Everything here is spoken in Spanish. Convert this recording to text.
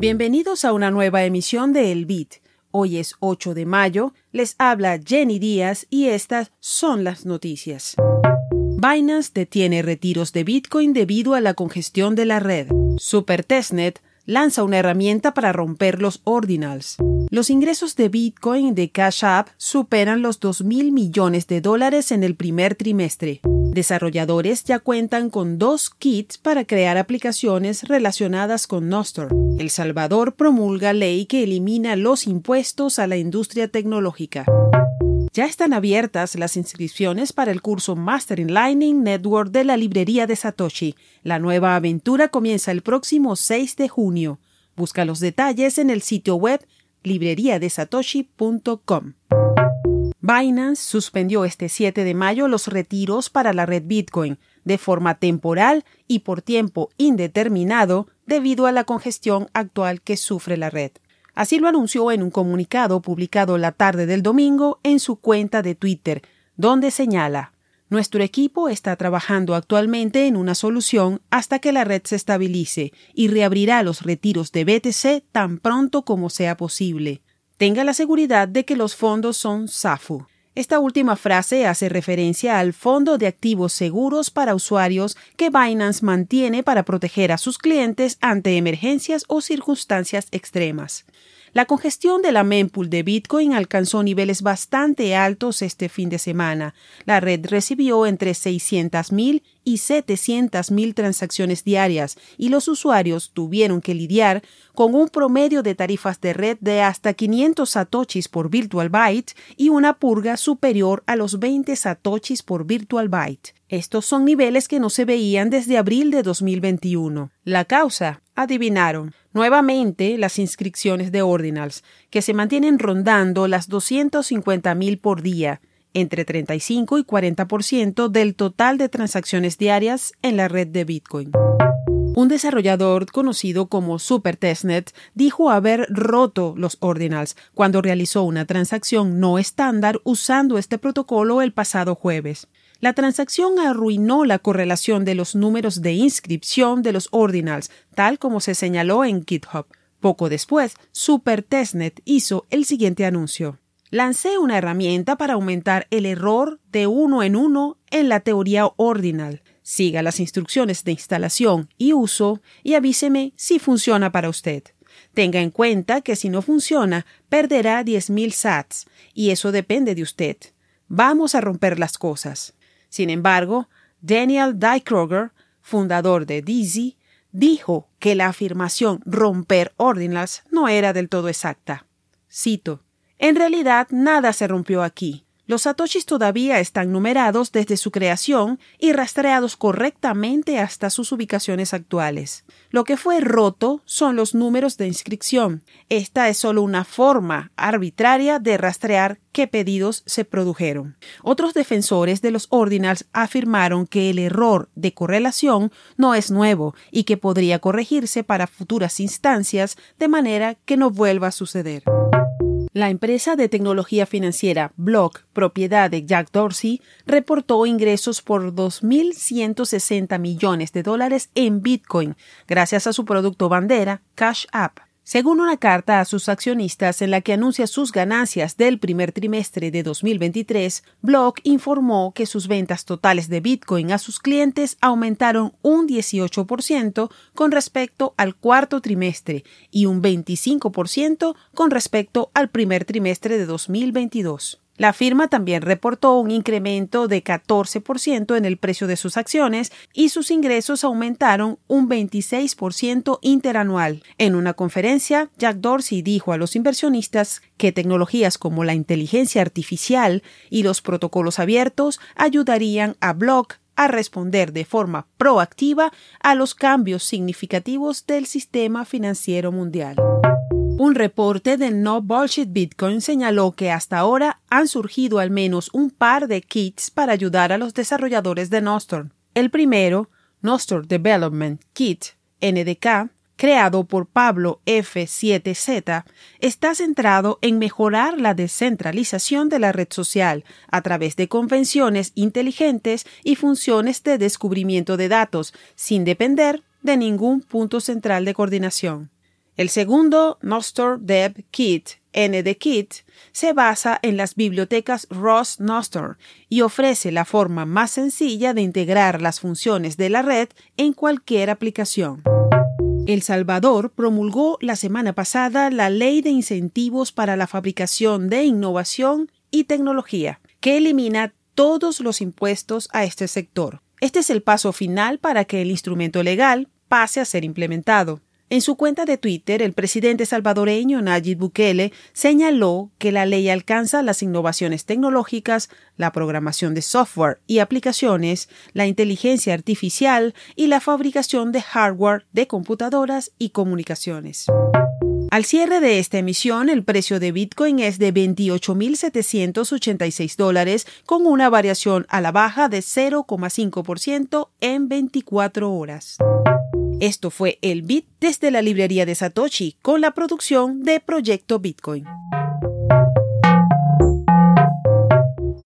Bienvenidos a una nueva emisión de El Bit. Hoy es 8 de mayo, les habla Jenny Díaz y estas son las noticias. Binance detiene retiros de Bitcoin debido a la congestión de la red. Supertestnet lanza una herramienta para romper los ordinals. Los ingresos de Bitcoin de Cash App superan los 2 mil millones de dólares en el primer trimestre. Desarrolladores ya cuentan con dos kits para crear aplicaciones relacionadas con Nostr. El Salvador promulga ley que elimina los impuestos a la industria tecnológica. Ya están abiertas las inscripciones para el curso Master in Lightning Network de la librería de Satoshi. La nueva aventura comienza el próximo 6 de junio. Busca los detalles en el sitio web libreriadesatoshi.com. Binance suspendió este 7 de mayo los retiros para la red Bitcoin de forma temporal y por tiempo indeterminado debido a la congestión actual que sufre la red. Así lo anunció en un comunicado publicado la tarde del domingo en su cuenta de Twitter, donde señala nuestro equipo está trabajando actualmente en una solución hasta que la red se estabilice y reabrirá los retiros de BTC tan pronto como sea posible. Tenga la seguridad de que los fondos son SAFU. Esta última frase hace referencia al Fondo de Activos Seguros para Usuarios que Binance mantiene para proteger a sus clientes ante emergencias o circunstancias extremas. La congestión de la mempool de Bitcoin alcanzó niveles bastante altos este fin de semana. La red recibió entre 600.000 y 700.000 transacciones diarias y los usuarios tuvieron que lidiar con un promedio de tarifas de red de hasta 500 satoshis por virtual byte y una purga superior a los 20 satoshis por virtual byte. Estos son niveles que no se veían desde abril de 2021. La causa, adivinaron, nuevamente las inscripciones de ordinals, que se mantienen rondando las 250.000 por día, entre 35 y 40% del total de transacciones diarias en la red de Bitcoin. Un desarrollador conocido como SuperTestnet dijo haber roto los ordinals cuando realizó una transacción no estándar usando este protocolo el pasado jueves. La transacción arruinó la correlación de los números de inscripción de los ordinals, tal como se señaló en GitHub. Poco después, SuperTestnet hizo el siguiente anuncio. Lancé una herramienta para aumentar el error de uno en uno en la teoría ordinal. Siga las instrucciones de instalación y uso y avíseme si funciona para usted. Tenga en cuenta que si no funciona, perderá 10.000 sats, y eso depende de usted. Vamos a romper las cosas. Sin embargo, Daniel Dykroger, fundador de Dizzy, dijo que la afirmación romper ordinals no era del todo exacta. Cito en realidad, nada se rompió aquí. Los satoshis todavía están numerados desde su creación y rastreados correctamente hasta sus ubicaciones actuales. Lo que fue roto son los números de inscripción. Esta es solo una forma arbitraria de rastrear qué pedidos se produjeron. Otros defensores de los ordinals afirmaron que el error de correlación no es nuevo y que podría corregirse para futuras instancias de manera que no vuelva a suceder. La empresa de tecnología financiera Block, propiedad de Jack Dorsey, reportó ingresos por 2.160 millones de dólares en Bitcoin gracias a su producto bandera Cash App. Según una carta a sus accionistas en la que anuncia sus ganancias del primer trimestre de 2023, Block informó que sus ventas totales de Bitcoin a sus clientes aumentaron un 18% con respecto al cuarto trimestre y un 25% con respecto al primer trimestre de 2022. La firma también reportó un incremento de 14% en el precio de sus acciones y sus ingresos aumentaron un 26% interanual. En una conferencia, Jack Dorsey dijo a los inversionistas que tecnologías como la inteligencia artificial y los protocolos abiertos ayudarían a Block a responder de forma proactiva a los cambios significativos del sistema financiero mundial. Un reporte del No Bullshit Bitcoin señaló que hasta ahora han surgido al menos un par de kits para ayudar a los desarrolladores de Nostr. El primero, Nostr Development Kit, NDK, creado por Pablo F7Z, está centrado en mejorar la descentralización de la red social a través de convenciones inteligentes y funciones de descubrimiento de datos, sin depender de ningún punto central de coordinación. El segundo, Nostr Dev Kit, NDKit, se basa en las bibliotecas ROS Nostr y ofrece la forma más sencilla de integrar las funciones de la red en cualquier aplicación. El Salvador promulgó la semana pasada la Ley de Incentivos para la Fabricación de Innovación y Tecnología, que elimina todos los impuestos a este sector. Este es el paso final para que el instrumento legal pase a ser implementado. En su cuenta de Twitter, el presidente salvadoreño Nayib Bukele señaló que la ley alcanza las innovaciones tecnológicas, la programación de software y aplicaciones, la inteligencia artificial y la fabricación de hardware de computadoras y comunicaciones. Al cierre de esta emisión, el precio de Bitcoin es de 28.786 dólares, con una variación a la baja de 0,5% en 24 horas. Esto fue el Bit desde la librería de Satoshi con la producción de Proyecto Bitcoin.